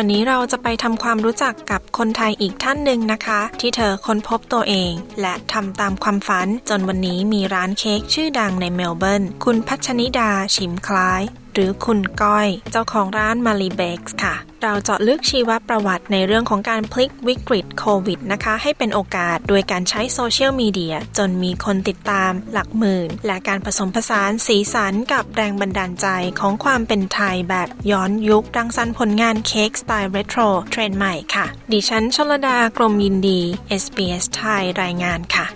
วันนี้เราจะไปทำความรู้จักกับคนไทยอีกท่านหนึ่งนะคะ ที่เธอค้นพบตัวเอง และทำตามความฝัน จนวันนี้มีร้านเค้กชื่อดังในเมลเบิร์นคุณพัชนิดาชิมคล้ายหรือคุณก้อย เจ้าของร้านมารีเบกส์ค่ะ เราเจาะลึกชีวประวัติในเรื่องของการพลิกวิกฤตโควิดนะคะ ให้เป็นโอกาสโดยการใช้โซเชียลมีเดียจนมีคนติดตามหลักหมื่น และการผสมผสานสีสันกับแรงบันดาลใจของความเป็นไทยแบบย้อนยุครังสรรค์ผลงานเค้กสไตล์เรโทรเทรนด์ใหม่ค่ะ ดิฉันชลดากรมยินดี SBS ไทยรายงานค่ะ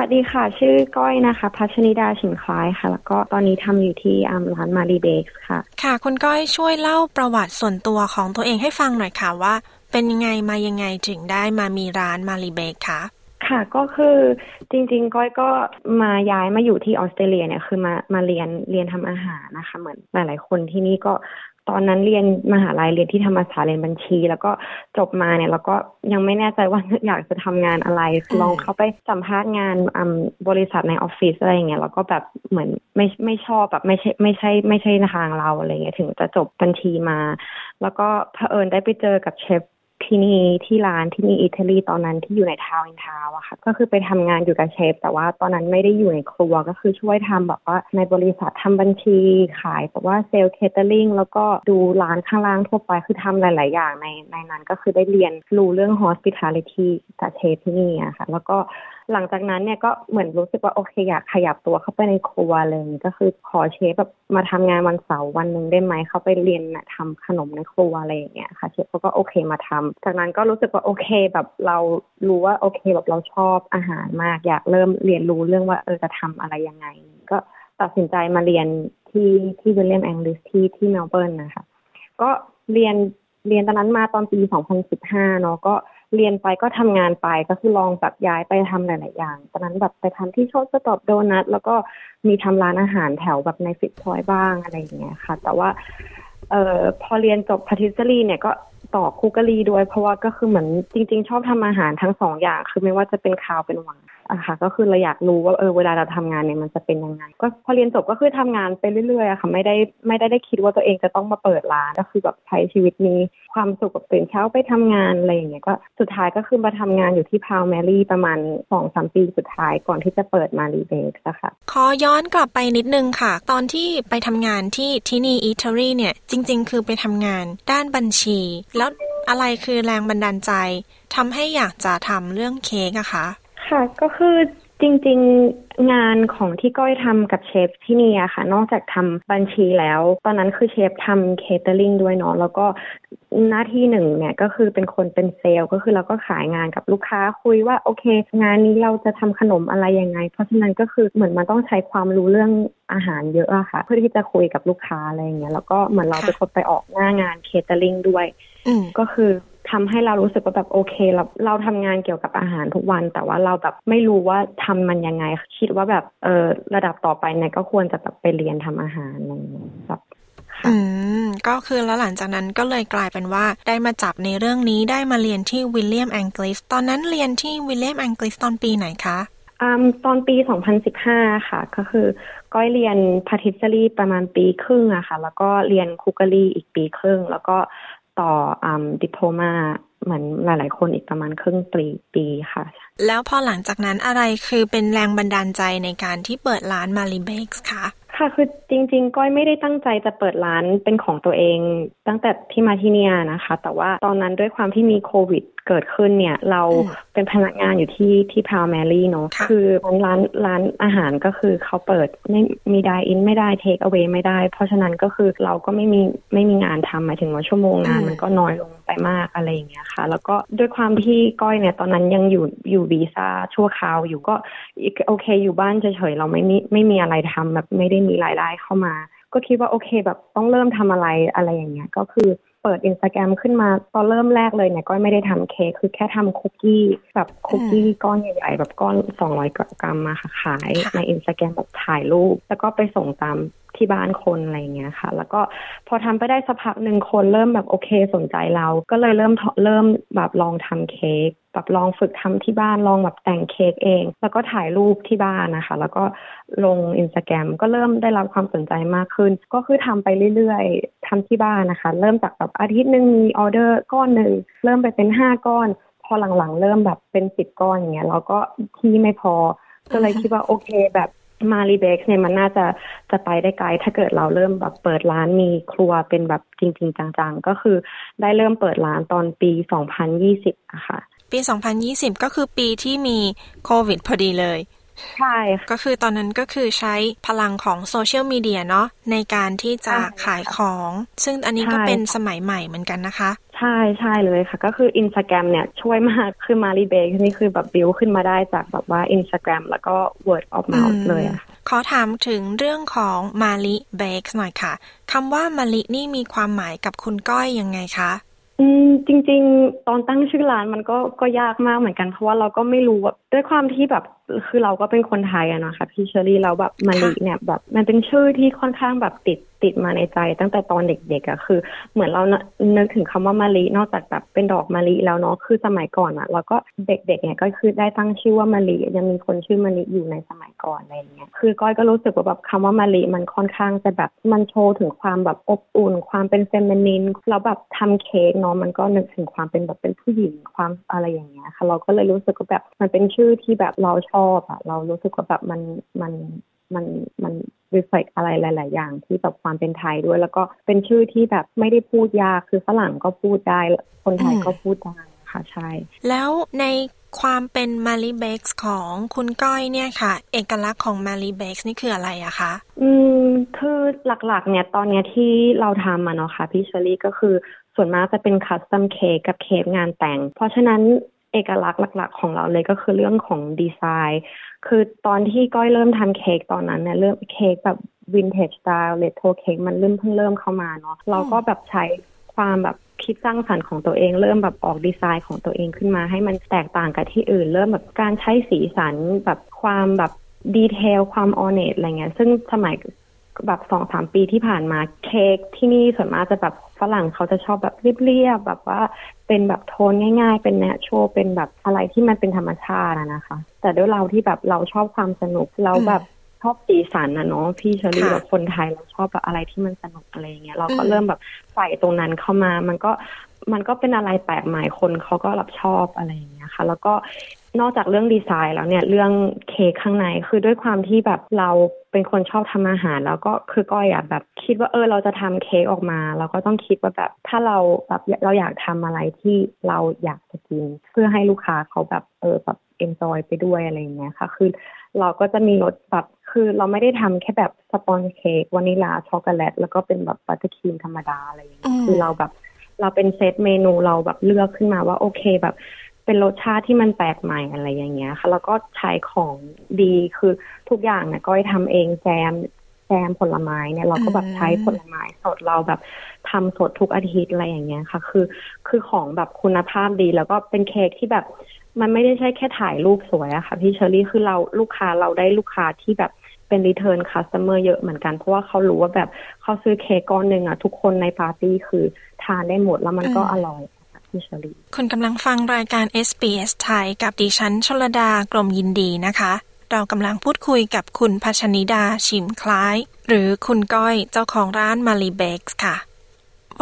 วัสดีค่ะ ชื่อก้อยนะคะ พัชนิดาชิมคล้ายค่ะ แล้วก็ตอนนี้ทำอยู่ที่ร้านมารีเบกส์ค่ะ ค่ะ คุณก้อยช่วยเล่าประวัติส่วนตัวของตัวเองให้ฟังหน่อยค่ะว่า เป็นยังไงมายังไงถึงได้มามีร้านมารีเบกคะค่ะก็คือจริง ๆ ก้อยก็มาย้ายมาอยู่ที่ออสเตรเลียเนี่ยคือมามาเรียนเรียนทำอาหารนะคะ เหมือนหลายๆคนที่นี่ก็ ตอนนั้นเรียนมหาลัยเรียนที่ธรรมศาสตร์เรียนบัญชี แล้วก็จบมาเนี่ยเราก็ยังไม่แน่ใจว่าอยากจะทำงานอะไร ลองเข้าไปสัมภาษณ์งานบริษัทในออฟฟิศอะไรอย่างเงี้ยแล้วก็แบบเหมือนไม่ไม่ชอบแบบไม่ใช่ไม่ใช่ไม่ใช่ทางเราอะไรเงี้ยถึงจะจบบัญชีมา แล้วก็เผอิญได้ไปเจอกับเชฟ ที่นี่ที่ร้านที่นี่ Eatery ตอนนั้นที่อยู่ในทาวน์อินทาวน์อะค่ะ ก็คือไปทำงานอยู่กับเชฟ แต่ว่าตอนนั้นไม่ได้อยู่ในครัวก็คือช่วยทำแบบว่าในบริษัททำบัญชีขายแบบว่า sales catering แล้วก็ดูร้านข้างล่างทั่วไปคือทำหลาย ๆ อย่างในในนั้นก็คือได้เรียนรู้เรื่อง hospitality จากเชฟที่นี่อะค่ะ แล้วก็ หลังจากนั้นเนี่ยก็เหมือนรู้สึกว่าโอเคอยากขยับตัวเข้าไปในครัวเลยก็คือขอเชฟแบบมาทำงานวันเสาร์วันหนึ่งได้ไหมเข้าไปเรียนนะทำขนมในครัวอะไรอย่างเงี้ยค่ะเชฟเขาก็โอเคมาทำจากนั้นก็รู้สึกว่าโอเคแบบเรารู้ว่าโอเคแบบเราชอบอาหารมากอยากเริ่มเรียนรู้เรื่องว่าเออจะทำอะไรยังไง ก็ตัดสินใจมาเรียนที่ที่วิลเลียมแองลิสที่ที่เมลเบิร์นนะคะก็เรียนเรียนตอนนั้นมาตอนปี 2015 เนาะก็ เรียนไปก็ทำงานไปก็คือลองแบบย้ายไปทำหลาย ๆ อย่าง ตอนนั้นแบบไปทำที่โชคสตอบโดนัทแล้วก็มีทำร้านอาหารแถวแบบในฟิตพอยบ้างอะไรอย่างเงี้ยค่ะ แต่ว่า เอ่อพอเรียนจบพาทิสรีเนี่ยก็ต่อคุกกะลีด้วย เพราะว่าก็คือเหมือนจริง ๆ ชอบทำอาหารทั้งสองอย่าง คือไม่ว่าจะเป็นคาวเป็นหวานอะค่ะ ก็คือเราอยากรู้ว่าเออเวลาเราทำงานเนี่ยมันจะเป็นยังไง ก็พอเรียนจบก็คือทำงานไปเรื่อยๆอะค่ะ ไม่ได้ไม่ได้ได้คิดว่าตัวเองจะต้องมาเปิดร้านก็คือแบบใช้ชีวิตมีความสุขกับตื่นเช้าไปทำงานอะไรอย่างเงี้ยก็สุดท้ายก็คือมาทำงานอยู่ที่พาวแมรี่ประมาณสองสามปีสุดท้ายก่อนที่จะเปิดมารีเบกอะคะขอย้อนกลับไปนิดนึงค่ะ ตอนที่ไปทำงานที่ที่นี่ Eatery เนี่ยจริง ๆ คือไปทำงานด้านบัญชี แล้วอะไรคือแรงบันดาลใจทำให้อยากจะทำเรื่องเค้กอะคะ ค่ะก็คือจริง ๆงานของที่ก้อยทำกับเชฟที่นี่อะค่ะ นอกจากทำบัญชีแล้ว ตอนนั้นคือเชฟทำ catering ด้วยเนาะแล้วก็หน้าที่หนึ่งเนี่ยก็คือเป็นคนเป็นเซลล์ก็คือเราก็ขายงานกับลูกค้าคุยว่าโอเค งานนี้เราจะทำขนมอะไรยังไง เพราะฉะนั้นก็คือเหมือนมันต้องใช้ความรู้เรื่องอาหารเยอะอะค่ะ เพื่อที่จะคุยกับลูกค้าอะไรอย่างเงี้ยแล้วก็เหมือนเราเป็นคนไปออกหน้างาน catering ด้วยก็คือ ทำให้เรารู้สึกว่าแบบโอเคเราเราทำงานเกี่ยวกับอาหารทุกวัน แต่ว่าเราแบบไม่รู้ว่าทำมันยังไง คิดว่าแบบเออระดับต่อไปเนี่ยก็ควรจะแบบไปเรียนทำอาหารอะไรอย่างเงี้ยแบบอืมก็คือแล้วหลังจากนั้นก็เลยกลายเป็นว่าได้มาจับในเรื่องนี้ได้มาเรียนที่ William Angliss ตอนนั้นเรียนที่ William Angliss ตอนปีไหนคะอืมตอนปี 2015 ค่ะ ก็คือก้อยเรียนพาทิสรีประมาณปีครึ่งอะค่ะ แล้วก็เรียนคุกกะลีอีกปีครึ่ง แล้วก็ ต่ออืมดิโพมาเหมือนหลาย ๆ คนอีกประมาณครึ่งปีปีค่ะ แล้วพอหลังจากนั้นอะไรคือเป็นแรงบันดาลใจในการที่เปิดร้านมารีเบกส์คะค่ะคือจริง ๆ ก้อยไม่ได้ตั้งใจจะเปิดร้านเป็นของตัวเอง ตั้งแต่ที่มาที่เนี่ยนะคะ แต่ว่าตอนนั้นด้วยความที่มีโควิด เกิดขึ้นเนี่ย เราเป็นพนักงานอยู่ที่ที่พาวแมรี่เนาะคือร้านร้านอาหารก็คือเขาเปิดไม่มีไดอินไม่ได้เทคเอาไว้ไม่ได้ เพราะฉะนั้นก็คือเราก็ไม่มีไม่มีงานทำหมายถึงว่าชั่วโมงงานมันก็น้อยลงไปมากอะไรอย่างเงี้ยค่ะ แล้วก็ด้วยความที่ก้อยเนี่ยตอนนั้นยังอยู่อยู่วีซ่าชั่วคราวอยู่ก็โอเค อยู่บ้านเฉยๆเราไม่มีไม่มีอะไรทำแบบไม่ได้มีรายได้เข้ามา ก็คิดว่าโอเคแบบต้องเริ่มทำอะไรอะไรอย่างเงี้ยก็คือ เปิดอินสตาแกรมขึ้นมาตอนเริ่มแรกเลยเนี่ยก็ไม่ได้ทำเค้กคือแค่ทำคุกกี้แบบคุกกี้ก้อนใหญ่ๆแบบก้อนสองร้อยกรัมมาค่ะขายในอินสตาแกรมแบบถ่ายรูป แล้วก็ไปส่งตาม ที่บ้านคนอะไรเงี้ยค่ะ แล้วก็พอทำไปได้สักพักหนึ่งคนเริ่มแบบโอเคสนใจเรา ก็เลยเริ่มเริ่มแบบลองทำเค้กแบบลองฝึกทำที่บ้านลองแบบแต่งเค้กเอง แล้วก็ถ่ายรูปที่บ้านนะคะ แล้วก็ลงอินสตาแกรมก็เริ่มได้รับความสนใจมากขึ้น ก็คือทำไปเรื่อยๆทำที่บ้านนะคะ เริ่มจากแบบอาทิตย์หนึ่งมีออเดอร์ก้อนหนึ่งเริ่มไปเป็นห้าก้อน พอหลังๆ เริ่มแบบเป็นสิบก้อนอย่างเงี้ยเราก็ที่ไม่พอก็เลยคิดว่าโอเคแบบ มารีเบกเนี่ยมันน่าจะจะไปได้ไกล ถ้าเกิดเราเริ่มแบบเปิดร้านมีครัวเป็นแบบจริง ๆ จังๆ ก็คือได้เริ่มเปิดร้านตอนปี 2020อะค่ะ ปี 2020 ก็คือปีที่มีโควิดพอดีเลย ใช่ ก็คือตอนนั้นก็คือใช้พลังของโซเชียลมีเดียเนาะในการที่จะขายของ ซึ่งอันนี้ก็เป็นสมัยใหม่เหมือนกันนะคะ ใช่ใช่เลยค่ะ ก็คืออินสตาแกรมเนี่ยช่วยมากคือ Mali Bakes นี่คือแบบบิวขึ้นมาได้จากแบบว่าอินสตาแกรมแล้วก็ word of mouth เลยอะขอถามถึงเรื่องของ Mali Bakes หน่อยค่ะคำว่ามาลินี่มีความหมายกับคุณก้อยยังไงคะอืมจริง ๆ ตอนตั้งชื่อร้านมันก็ก็ยากมากเหมือนกัน เพราะว่าเราก็ไม่รู้แบบด้วยความที่แบบ คือเราก็เป็นคนไทยอะนะคะพี่เชอรี่เราแบบมาลิเนี่ยแบบมันเป็นชื่อที่ค่อนข้างแบบติดติดมาในใจ ตั้งแต่ตอนเด็กๆอะคือ เหมือนเรานึกถึงคำว่ามาลินอกจากแบบเป็นดอกมาลิแล้วเนาะคือสมัยก่อนอะเราก็เด็กๆเนี่ยก็คือได้ตั้งชื่อว่ามาลิยังมีคนชื่อมาลิอยู่ในสมัยก่อนอะไรเงี้ยคือก้อยก็รู้สึกว่าแบบคำว่ามาลิมันค่อนข้างจะแบบมันโชว์ถึงความแบบอบอุ่น ความเป็นเฟมินินแล้วแบบทำเค้กเนาะมันก็นึกถึงความเป็นแบบเป็นผู้หญิงความอะไรอย่างเงี้ยค่ะ เราก็เลยรู้สึกว่าแบบมันเป็นชื่อที่แบบเราชอบอะเรารู้สึกว่าแบบมันมันมันมันรีเฟกอะไรหลาย ๆ อย่างที่แบบความเป็นไทยด้วย แล้วก็เป็นชื่อที่แบบไม่ได้พูดยากคือฝรั่งก็พูดได้ คนไทยก็พูดได้ค่ะใช่ แล้วในความเป็นมารีเบกของคุณก้อยเนี่ยค่ะ เอกลักษณ์ของมารีเบกนี่คืออะไรอะคะ อืม คือหลัก ๆ เนี่ยตอนเนี้ยที่เราทำมาเนาะค่ะพี่เชอรี่ก็คือส่วนมากจะเป็น custom cake กับเค้กงานแต่ง เพราะฉะนั้น เอกลักษณ์หลัก ๆ ของเราเลยก็คือเรื่องของดีไซน์ คือตอนที่ก้อยเริ่มทำเค้กตอนนั้นเนี่ยเริ่มเค้กแบบ vintage style retro cake มันเริ่มเพิ่งเริ่มเข้ามาเนาะเราก็แบบใช้ความแบบคิดสร้างสรรค์ของตัวเอง เริ่มแบบออกดีไซน์ของตัวเองขึ้นมา ให้มันแตกต่างกับที่อื่น เริ่มแบบการใช้สีสันแบบความแบบดีเทลความออเนตอะไรเงี้ยซึ่งสมัยแบบสองสามปีที่ผ่านมาเค้กที่นี่ส่วนมากจะแบบ ฝรั่งเขาจะชอบแบบเรียบๆแบบว่าเป็นแบบโทนง่าย ๆ เป็นแนชโชเป็นแบบอะไรที่มันเป็นธรรมชาตินะคะ แต่ด้วยเราที่แบบเราชอบความสนุกเราแบบชอบสีสันนะเนาะพี่เชอรี่แบบคนไทยเราชอบแบบอะไรที่มันสนุกอะไรเงี้ยเราก็เริ่มแบบใส่ตรงนั้นเข้ามา มันก็มันก็เป็นอะไรแปลกใหม่คนเขาก็รับชอบอะไรอย่างเงี้ยค่ะ แล้วก็ นอกจากเรื่องดีไซน์แล้วเนี่ยเรื่องเค้กข้างในคือด้วยความที่แบบเราเป็นคนชอบทำอาหาร แล้วก็คือก้อยอะแบบ คิดว่าเออเราจะทำเค้กออกมา เราก็ต้องคิดว่าแบบถ้าเราแบบเราอยากทำอะไรที่เราอยากจะกิน เพื่อให้ลูกค้าเขาแบบเออแบบ enjoy ไปด้วยอะไรอย่างเงี้ยค่ะ คือเราก็จะมีรสแบบคือเราไม่ได้ทำแค่แบบ sponge cake วานิลลาช็อกโกแลตแล้วก็เป็นแบบ buttercream ธรรมดาอะไรอย่างเงี้ยคือเราแบบเราเป็น set menu เราแบบเลือกขึ้นมาว่าโอเคแบบ เป็นรสชาติที่มันแปลกใหม่อะไรอย่างเงี้ยค่ะ แล้วก็ใช้ของดีคือทุกอย่างเนี่ยก้อยทำเองแยมแยมผลไม้เนี่ยเราก็แบบใช้ผลไม้สดเราแบบทำสดทุกอาทิตย์อะไรอย่างเงี้ยค่ะ คือคือของแบบคุณภาพดีแล้วก็เป็นเค้กที่แบบ มันไม่ได้ใช่แค่ถ่ายรูปสวยอะค่ะพี่เชอรี่คือเราลูกค้าเราได้ลูกค้าที่แบบเป็น return customer เยอะเหมือนกัน เพราะว่าเขารู้ว่าแบบเขาซื้อเค้กก้อนหนึ่งอะทุกคนในปาร์ตี้คือทานได้หมดแล้วมันก็อร่อย พี่ชลีคุณกำลังฟังรายการ SBS ไทยกับดิฉันชลดากรมยินดีนะคะ เรากำลังพูดคุยกับคุณพัชนิดาชิมคล้าย หรือคุณก้อยเจ้าของร้านมารีเบกส์ค่ะ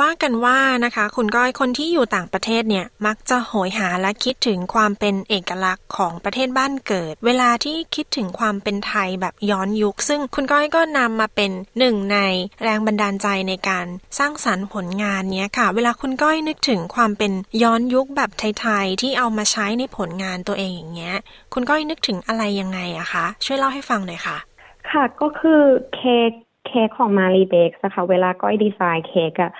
ว่ากันว่านะคะ คุณก้อยคนที่อยู่ต่างประเทศเนี่ย มักจะโหยหาและคิดถึงความเป็นเอกลักษณ์ของประเทศบ้านเกิด เวลาที่คิดถึงความเป็นไทยแบบย้อนยุค ซึ่งคุณก้อยก็นำมาเป็นหนึ่งในแรงบันดาลใจในการสร้างสรรค์ผลงานเนี้ยค่ะ เวลาคุณก้อยนึกถึงความเป็นย้อนยุคแบบไทยๆที่เอามาใช้ในผลงานตัวเองอย่างเงี้ย คุณก้อยนึกถึงอะไรยังไงอะคะ ช่วยเล่าให้ฟังหน่อยค่ะ ค่ะก็คือเค้กเค้กของ Mali Bakes นะคะเวลาก้อยดีไซน์เค้กอะ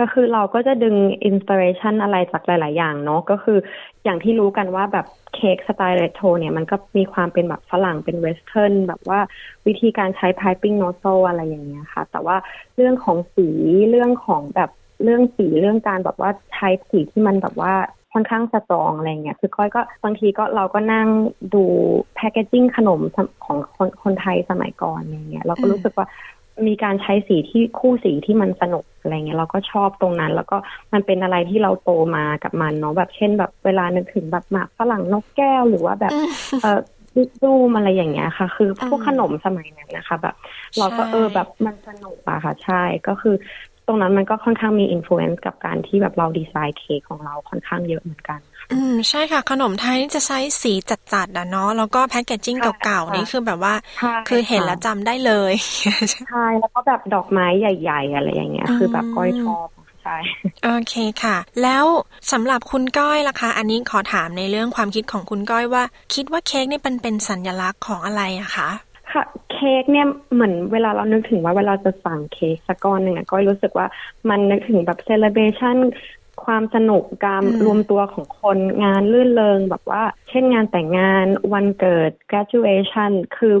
ก็คือเราก็จะดึง inspiration อะไรจากหลาย ๆ อย่างเนาะก็คืออย่างที่รู้กันว่าแบบเค้กสไตล์เรโทรเนี่ยมันก็มีความเป็นแบบฝรั่งเป็น western แบบว่าวิธีการใช้ piping nozzle อะไรอย่างเงี้ยค่ะ แต่ว่าเรื่องของสีเรื่องของแบบเรื่องสีเรื่องการแบบว่าใช้สีที่มันแบบว่าค่อนข้างสตรองอะไรเงี้ย คือก้อยก็บางทีก็เราก็นั่งดูแพคเกจิ้งขนมของคนคนไทยสมัยก่อนอะไรเงี้ย เราก็รู้สึกว่า มีการใช้สีที่คู่สีที่มันสนุกอะไรเงี้ยเราก็ชอบตรงนั้น แล้วก็มันเป็นอะไรที่เราโตมากับมันเนาะแบบเช่นแบบเวลานึกถึงแบบหมากฝรั่งนกแก้วหรือว่าแบบ เออดูมอะไรอย่างเงี้ยค่ะ คือพวกขนมสมัยนั้นนะคะ แบบ เราก็เออแบบมันสนุกอะค่ะ ใช่ก็คือ ตรงนั้นมันก็ค่อนข้างมีอิทธิพลกับการที่แบบเราดีไซน์เค้กของเราค่อนข้างเยอะเหมือนกัน อืมใช่ค่ะ ขนมไทยจะใช้สีจัดๆอะเนาะแล้วก็แพคเกจจิ้งเก่าๆนี่คือแบบว่า คือเห็นแล้วจำได้เลยใช่แล้วก็แบบดอกไม้ใหญ่ ๆ อะไรอย่างเงี้ย คือแบบก้อยชอบใช่โอเคค่ะ แล้วสำหรับคุณก้อยล่ะคะ อันนี้ขอถามในเรื่องความคิดของคุณก้อยว่า คิดว่าเค้กนี่เป็นเป็นสัญลักษณ์ของอะไรอะคะ ค่ะเค้กเนี่ยเหมือนเวลาเรานึกถึงว่าเวลาจะสั่งเค้กสักก้อนหนึ่งก้อยรู้สึกว่ามันนึกถึงแบบเซเลบรชันความสนุกการรวมตัวของคนงานลื่นเลงแบบว่า เช่นงานแต่งงานวันเกิด graduation คือ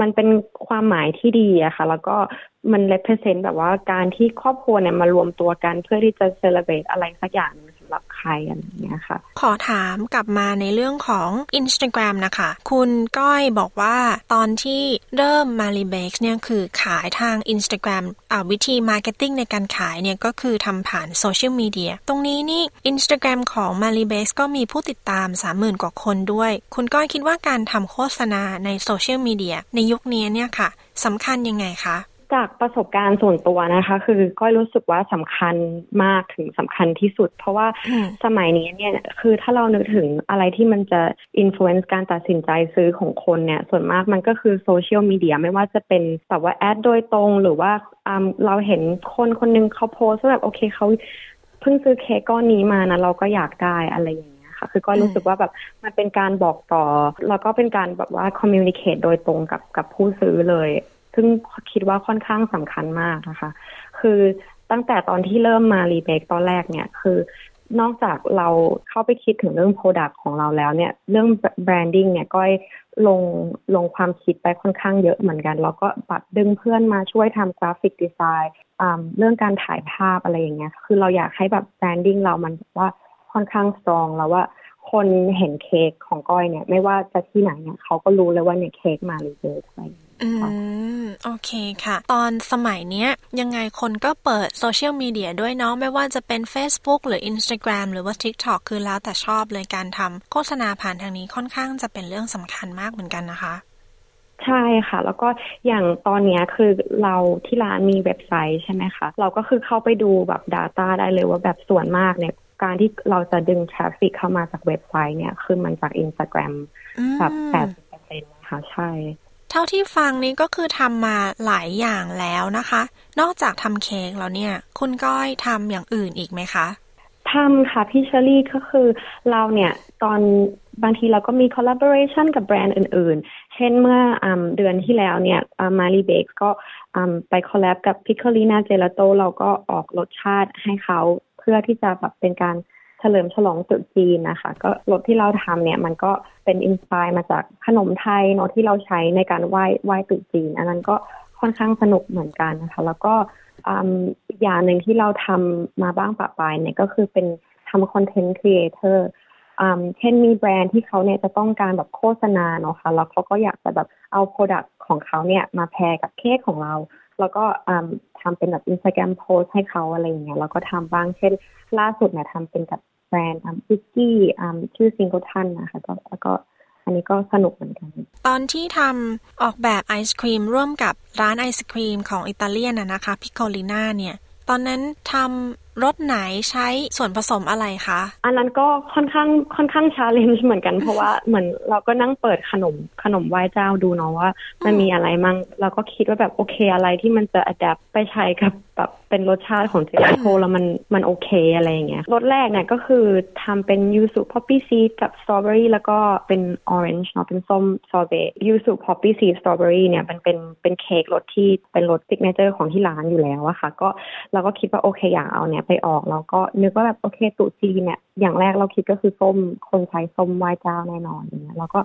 มันเป็นความหมายที่ดีอะค่ะ แล้วก็มัน represent แบบว่าการที่ครอบครัวเนี่ยมารวมตัวกันเพื่อที่จะ celebrate อะไรสักอย่างนึงสำห รับใครอะไรอย่างเงี้ยค่ะ ขอถามกลับมาในเรื่องของ Instagram นะคะ คุณก้อยบอกว่าตอนที่เริ่ม m a l i b a k e เนี่ยคือขายทาง Instagram วิธี Marketing ในการขายเนี่ยก็คือทำผ่านโซเชียลมีเดียตรงนี้นี่ Instagram ของ m a l i b a k e ก็มีผู้ติดตาม 30,000 กว่าคนด้วย คุณก้อยคิดว่าการทำโฆษณาในโซเชียลมีเดียในยุคนี้เนี่ยค่ะสำคัญยังไงคะ จากประสบการณ์ส่วนตัวนะคะ คือก้อยรู้สึกว่าสำคัญมากถึงสำคัญที่สุด เพราะว่าสมัยนี้เนี่ยคือถ้าเรานึกถึงอะไรที่มันจะ influence การตัดสินใจซื้อของคนเนี่ย ส่วนมากมันก็คือโซเชียลมีเดียไม่ว่าจะเป็นแบบว่า ad โดยตรงหรือว่าเราเห็นคนคนนึงเขาโพสแบบโอเคเขาเพิ่งซื้อเค้กก้อนนี้มานะเราก็อยากได้อะไรอย่างเงี้ยค่ะ คือก็รู้สึกว่าแบบมันเป็นการบอกต่อ แล้วก็เป็นการแบบว่า communicate โดยตรงกับกับผู้ซื้อเลย ซึ่งคิดว่าค่อนข้างสำคัญมากนะคะ คือตั้งแต่ตอนที่เริ่ม Mali Bakes ตอนแรกเนี่ยคือนอกจากเราเข้าไปคิดถึงเรื่อง product ของเราแล้วเนี่ย เรื่อง branding เนี่ยก็ลงลงความคิดไปค่อนข้างเยอะเหมือนกัน แล้วก็ไปดึงเพื่อนมาช่วยทำ graphic design เรื่องการถ่ายภาพอะไรอย่างเงี้ย คือเราอยากให้แบบ branding เรามันว่าค่อนข้างสตรองแล้วว่าคนเห็นเค้กของก้อยเนี่ย ไม่ว่าจะที่ไหนเนี่ยเขาก็รู้เลยว่าเนี่ยเค้กมารีเบคอะไร อืม โอเคค่ะ ตอนสมัยเนี้ย ยังไงคนก็เปิดโซเชียลมีเดียด้วยเนาะไม่ว่าจะเป็น Facebook หรือ Instagram หรือว่า TikTok คือแล้วแต่ชอบเลยการทำโฆษณาผ่านทางนี้ค่อนข้างจะเป็นเรื่องสำคัญมากเหมือนกันนะคะใช่ค่ะ แล้วก็อย่างตอนนี้คือเราที่ร้านมีเว็บไซต์ใช่ไหมคะเราก็คือเข้าไปดูแบบ Data ได้เลยว่าแบบส่วนมากเนี่ยการที่เราจะดึง traffic เข้ามาจากเว็บไซต์เนี่ยคือมันจาก Instagram แบบแปดสิบเปอร์เซ็นต์ค่ะใช่เเท่าที่ฟังนี้ก็คือทำมาหลายอย่างแล้วนะคะ นอกจากทำเค้กแล้วเนี่ย คุณก้อยทำอย่างอื่นอีกไหมคะทำค่ะพี่เชอรี่ก็คือเราเนี่ยตอนบางทีเราก็มี collaboration กับแบรนด์อื่น ๆ เช่นเมื่ออเดือนที่แล้วเนี่ย Mali Bakes ก็ไป collab กับ Piccolina Gelato เราก็ออกรสชาติให้เขาเพื่อที่จะแบบเป็นการ เฉลิมฉลองตรุษจีนนะคะ ก็รสที่เราทำเนี่ย มันก็เป็น inspire มาจากขนมไทยเนาะที่เราใช้ในการไหว้ไหว้ตรุษจีน อันนั้นก็ค่อนข้างสนุกเหมือนกันนะคะ แล้วก็อีกอย่างหนึ่งที่เราทำมาบ้างประปรายเนี่ยก็คือเป็นทำ content creator เช่นมีแบรนด์ที่เขาเนี่ยจะต้องการแบบโฆษณาเนาะค่ะแล้วเขาก็อยากจะแบบเอา product ของเขาเนี่ยมา pair กับเค้กของเรา แล้วก็ทำเป็นแบบอินสตาแกรมโพสให้เขาอะไรอย่างเงี้ยแล้วก็ทำบ้างเช่น ล่าสุดเนี่ยทำเป็นกับแบรนด์วิสกี้ชื่อ Singleton นะคะก็แล้วก็อันนี้ก็สนุกเหมือนกัน ตอนที่ทำออกแบบไอศครีมร่วมกับร้านไอศครีมของอิตาเลียนนะคะ Piccolina เนี่ย ตอนนั้นทำ รสไหนใช้ส่วนผสมอะไรคะ อันนั้นก็ค่อนข้างค่อนข้าง challenge เหมือนกันเพราะว่าเหมือนเราก็นั่งเปิดขนมขนมไหว้เจ้าดูเนาะว่า มันมีอะไรมั่งเราก็คิดว่าแบบโอเคอะไรที่มันจะ adapt ไปใช้กับแบบเป็นรสชาติของเจลาโตแล้วมันมันโอเคอะไรอย่างเงี้ยรสแรกเนี่ยก็คือทำเป็น yuzu poppy seed กับ strawberry แล้วก็เป็น orange เนาะเป็นส้ม sorbet yuzu poppy seed strawberry เนี่ยมันเป็นเป็นเค้กรสที่เป็นรส signature ของที่ร้านอยู่แล้วอะค่ะ ก็เราก็คิดว่าโอเคอยากเอาเนี่ยไปออกแล้วก็นึกว่าแบบโอเคตรุษจีนเนี่ย อย่างแรกเราคิดก็คือส้มคนใช้ส้มไหว้เจ้าแน่นอนอย่างเงี้ยแล้วก็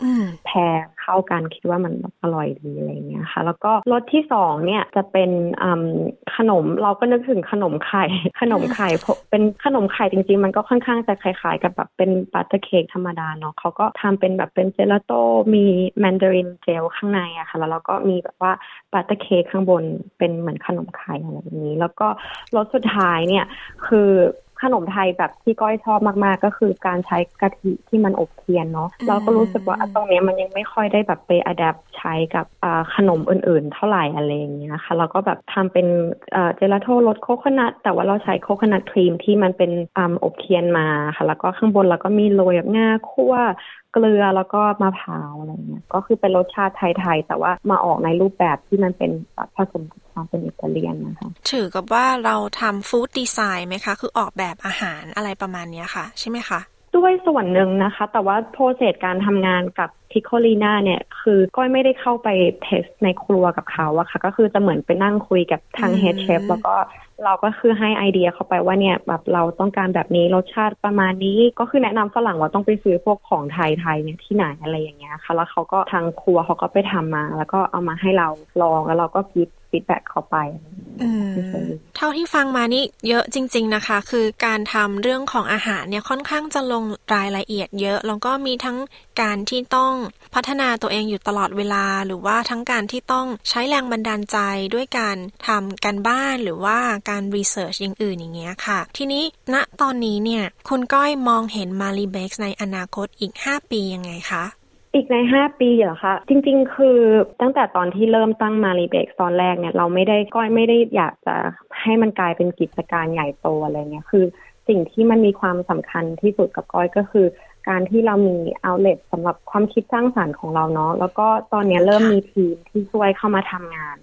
pair เข้ากันคิดว่ามันอร่อยดีอะไรเงี้ยค่ะ แล้วก็รสที่สองเนี่ยจะเป็นขนมเราก็นึกกถึงขนมไข่ ขนมไข่เป็นขนมไข่จริง ๆ มันก็ค่อนข้างจะคล้ายๆกับแบบเป็น butter cake ธรรมดาเนาะเขาก็ทำเป็นแบบเป็นเจลาโต้มี mandarin gel ข้างในอะค่ะ แล้วเราก็มีแบบว่า butter cake ข้างบนเป็นเหมือนขนมไข่อะไรแบบนี้ แล้วก็รสสุดท้ายเนี่ยคือขนมไทยแบบที่ก้อยชอบมากๆ ก็คือการใช้กะทิที่มันอบเทียนเนาะเราก็รู้สึกว่าตรงนี้มันยังไม่ค่อยได้แบบไปอัดแอปใช้กับขนมอื่นๆ เท่าไหร่อะไรอย่างเงี้ยค่ะเราก็แบบทำเป็นเจลาโต้รสโคโคนัทแต่ว่าเราใช้โคโคนัทครีมที่มันเป็นอบเทียนมาค่ะแล้วก็ข้างบนเราก็มีโรยแบบงาคั่วเกลือแล้วก็มะพร้าวอะไรเงี้ยก็คือเป็นรสชาติไทยๆแต่ว่ามาออกในรูปแบบที่มันเป็นผสมกับความเป็นอิตาเลียนนะคะ ถือกับว่าเราทำฟู้ดดีไซน์ไหมคะ คือออกแบบอาหารอะไรประมาณนี้ค่ะ ใช่ไหมคะ ด้วยส่วนหนึ่งนะคะ แต่ว่าโปรเซสการทำงานกับ ทิโคลีนาเนี่ยคือก้อยไม่ได้เข้าไปเทสในครัวกับเขาอะค่ะ ก็คือจะเหมือนไปนั่งคุยกับทางเฮดเชฟแล้วก็เราก็คือให้ไอเดียเข้าไปว่าเนี่ยแบบเราต้องการแบบนี้รสชาติประมาณนี้ ก็คือแนะนำฝรั่งว่าต้องไปซื้อพวกของไทยไทยเนี่ยที่ไหนอะไรอย่างเงี้ยค่ะ แล้วเขาก็ทางครัวเขาก็ไปทำมา แล้วก็เอามาให้เราลองแล้วเราก็คิด feedback เข้าไป เท่าที่ฟังมานี่เยอะจริง ๆนะคะ คือการทำเรื่องของอาหารเนี่ยค่อนข้างจะลงรายละเอียดเยอะแล้วก็มีทั้งการที่ต้องพัฒนาตัวเองอยู่ตลอดเวลา หรือว่าทั้งการที่ต้องใช้แรงบันดาลใจด้วยการทำการบ้านหรือว่าการ research อย่างอื่นอย่างเงี้ยค่ะ ทีนี้ณตอนนี้เนี่ยคุณก้อยมองเห็นมารีเบกในอนาคตอีก 5 ปียังไงคะ อีกในห้าปีเหรอคะจริง ๆ คือตั้งแต่ตอนที่เริ่มตั้งมารีเบกตอนแรกเนี่ยเราไม่ได้ก้อยไม่ได้อยากจะให้มันกลายเป็นกิจการใหญ่โตอะไรเงี้ยคือสิ่งที่มันมีความสำคัญที่สุดกับก้อยก็คือ การที่เรามีเอาเล t สำหรับความคิดสร้างสรรค์ของเราเนาะแล้วก็ตอนนี้เริ่มมีทีมที่ช่วยเข้ามาทำงาน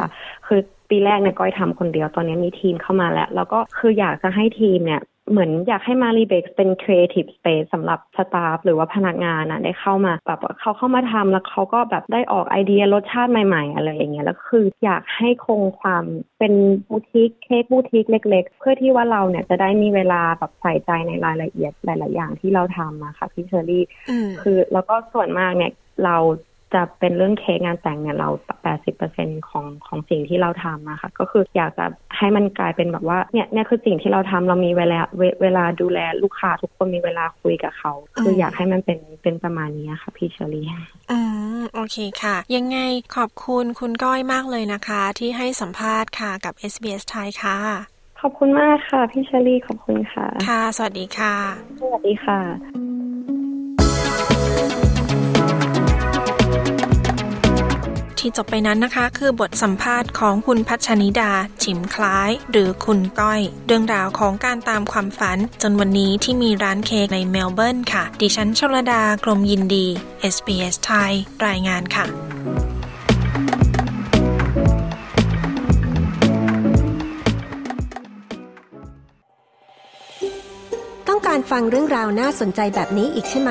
ค่ะคือปีแรกเนี่ยก้อยทำคนเดียวตอนนี้มีทีมเข้ามาแล้ว แล้วก็คืออยากจะให้ทีมเนี่ย เหมือนอยากให้มารีเบกเป็น creative space สำหรับ staff หรือว่าพนักงานนะได้เข้ามาแบบเขาเข้ามาทำแล้วเขาก็แบบได้ออกไอเดียรสชาติใหม่ๆ อะไรอย่างเงี้ยแล้วคืออยากให้คงความเป็นบูติกเค้กบูติกเล็ก ๆ เพื่อที่ว่าเราเนี่ยจะได้มีเวลาแบบใส่ใจในรายละเอียดหลายๆอย่างที่เราทำอะค่ะพี่เชอรี่ คือแล้วก็ส่วนมากเนี่ยเรา จะเป็นเรื่องเค้กงานแต่งเนี่ยเรา 80%ของของสิ่งที่เราทำอะค่ะก็คืออยากจะให้มันกลายเป็นแบบว่าเนี่ยเนี่ยคือสิ่งที่เราทำเรามีเวลาเวลาดูแลลูกค้าทุกคนมีเวลาคุยกับเขา คืออยากให้มันเป็นเป็นประมาณนี้ค่ะพี่เชอรี่อืมโอเคค่ะ ยังไงขอบคุณคุณก้อยมากเลยนะคะ ที่ให้สัมภาษณ์ค่ะกับ SBS ไทยค่ะ ขอบคุณมากค่ะพี่เชอรี่ขอบคุณค่ะ ค่ะ สวัสดีค่ะ สวัสดีค่ะ ที่จบไปนั้นนะคะ คือบทสัมภาษณ์ของคุณพัชนิดา ฉิมคล้าย หรือคุณก้อย เรื่องราวของการตามความฝัน จนวันนี้ที่มีร้านเค้กในเมลเบิร์นค่ะ ดิฉันชลดากรมยินดี SBS ไทย รายงานค่ะต้องการฟังเรื่องราวน่าสนใจแบบนี้อีกใช่ไหม